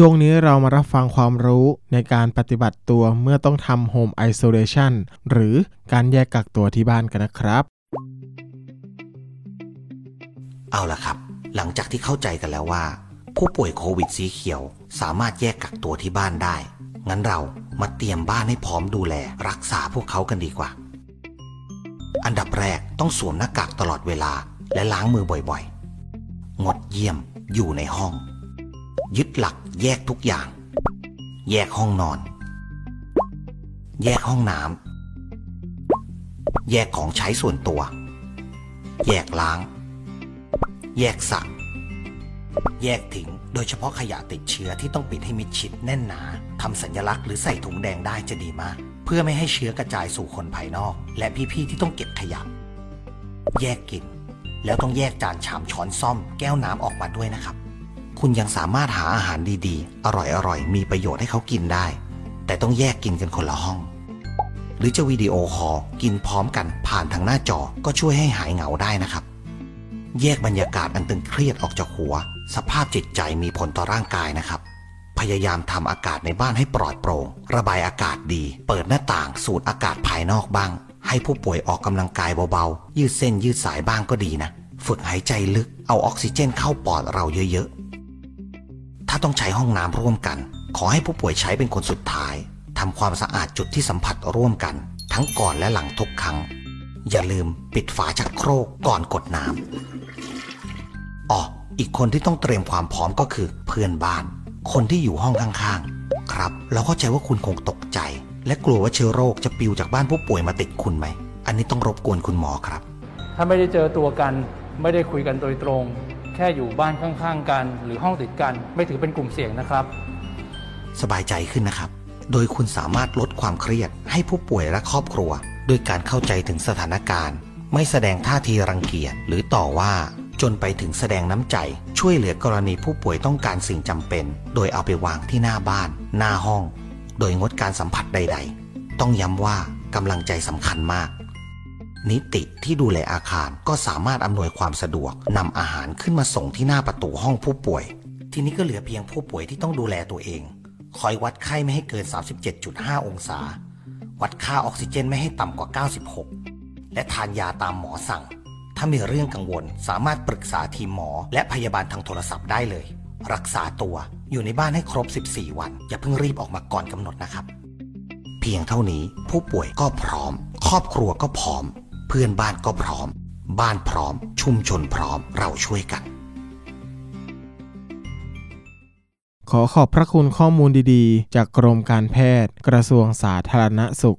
ช่วงนี้เรามารับฟังความรู้ในการปฏิบัติตัวเมื่อต้องทำ Home Isolation หรือการแยกกักตัวที่บ้านกันนะครับ เอาละครับ หลังจากที่เข้าใจกันแล้วว่า ผู้ป่วยโควิดสีเขียว สามารถแยกกักตัวที่บ้านได้ งั้นเรามาเตรียมบ้านให้พร้อมดูแลรักษาพวกเขากันดีกว่า อันดับแรกต้องสวมหน้ากากตลอดเวลา และล้างมือบ่อยๆ งดเยี่ยมอยู่ในห้อง ยึดหลักแยกทุกอย่าง แยกห้องนอน แยกห้องน้ำแยกของใช้ส่วนตัว แยกล้าง แยกสักแยกทิ้งโดยเฉพาะขยะติดเชื้อที่ต้องปิดให้มิดชิดแน่นหนาทำสัญลักษณ์หรือใส่ถุงแดงได้จะดีมาก เพื่อไม่ให้เชื้อกระจายสู่คนภายนอก และพี่ๆที่ต้องเก็บขยะ แยกกิน แล้วต้องแยกจานชามช้อนซ่อม แก้วน้ำออกมาด้วยนะครับ คุณยังสามารถหาอาหารดีๆ อร่อยๆ มีประโยชน์ให้เขากินได้ แต่ต้องแยกกินกันคนละห้อง หรือจะวิดีโอคอลกินพร้อมกันผ่านทางหน้าจอก็ช่วยให้หายเหงาได้นะครับ แยกบรรยากาศอันตึงเครียดออกจากหัว สภาพจิตใจมีผลต่อร่างกายนะครับ พยายามทำอากาศในบ้านให้ปลอดโปร่ง ระบายอากาศดี เปิดหน้าต่างสูดอากาศภายนอกบ้าง ให้ผู้ป่วยออกกำลังกายเบาๆยืดเส้นยืดสายบ้างก็ดีนะ ฝึกหายใจลึกเอาออกซิเจนเข้าปอดเราเยอะๆ ถ้าต้องใช้ห้องน้ำร่วมกัน ขอให้ผู้ป่วยใช้เป็นคนสุดท้ายทำความสะอาดจุดที่สัมผัสร่วมกัน ทั้งก่อนและหลังทุกครั้ง อย่าลืมปิดฝาชักโครกก่อนกดน้ำอ๋ออีกคนที่ต้องเตรียมความพร้อมก็คือ เพื่อนบ้าน คนที่อยู่ห้องข้างๆ ครับ เราเข้าใจว่าคุณคงตกใจ และกลัวว่าเชื้อโรคจะปิวจากบ้านผู้ป่วยมาติดคุณไหม อันนี้ต้องรบกวนคุณหมอครับ ถ้าไม่ได้เจอตัวกัน ไม่ได้คุยกันโดยตรง แค่อยู่บ้านข้างๆ กัน หรือห้องติดกัน ไม่ถือเป็นกลุ่มเสี่ยงนะครับ สบายใจขึ้นนะครับ โดยคุณสามารถลดความเครียดให้ผู้ป่วยและครอบครัว ด้วยการเข้าใจถึงสถานการณ์ ไม่แสดงท่าทีรังเกียจหรือต่อว่าจนไปถึงแสดงน้ำใจ ช่วยเหลือกรณีผู้ป่วยต้องการสิ่งจำเป็น โดยเอาไปวางที่หน้าบ้าน หน้าห้อง โดยงดการสัมผัสใด ๆ ต้องย้ำว่ากำลังใจสำคัญมาก นิติที่ดูแลอาคารก็สามารถอำนวยความสะดวกนำอาหารขึ้นมาส่งที่หน้าประตูห้องผู้ป่วย ทีนี้ก็เหลือเพียงผู้ป่วยที่ต้องดูแลตัวเอง คอยวัดไข้ไม่ให้เกิน 37.5 องศา วัดค่าออกซิเจนไม่ให้ต่ำกว่า 96 และทานยาตามหมอสั่ง ถ้ามีเรื่องกังวลสามารถปรึกษาทีมหมอและพยาบาลทางโทรศัพท์ได้เลย รักษาตัวอยู่ในบ้านให้ครบ 14 วัน อย่าเพิ่งรีบออกมาก่อนกำหนดนะครับ เพียงเท่านี้ผู้ป่วยก็พร้อม ครอบครัวก็พร้อม เพื่อนบ้านก็พร้อม บ้านพร้อม ชุมชนพร้อมเราช่วยกัน ขอขอบพระคุณข้อมูลดีๆ จากกรมการแพทย์ กระทรวงสาธารณสุข